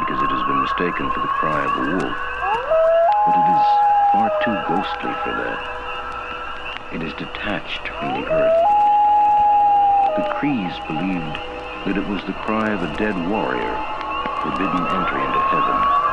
because it has been mistaken for the cry of a wolf. But it is far too ghostly for that. It is detached from the earth. The Crees believed that it was the cry of a dead warrior, forbidden entry into heaven.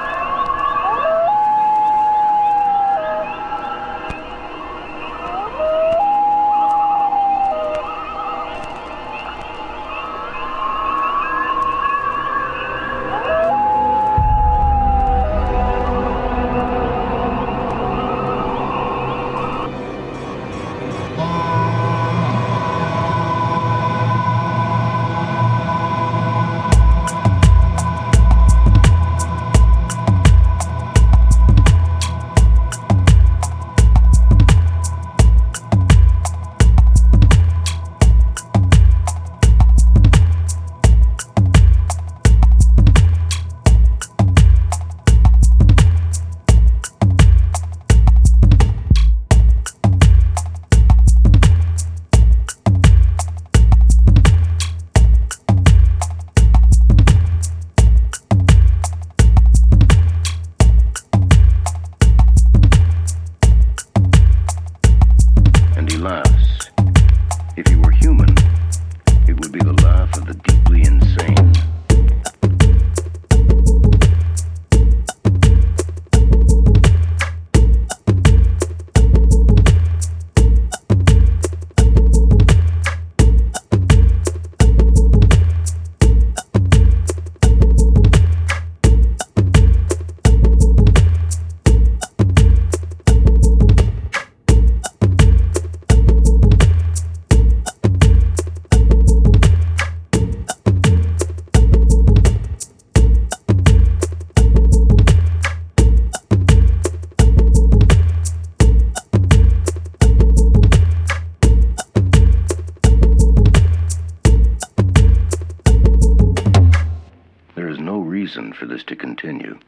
Would be the laugh of the deeply insane. Reason for this to continue.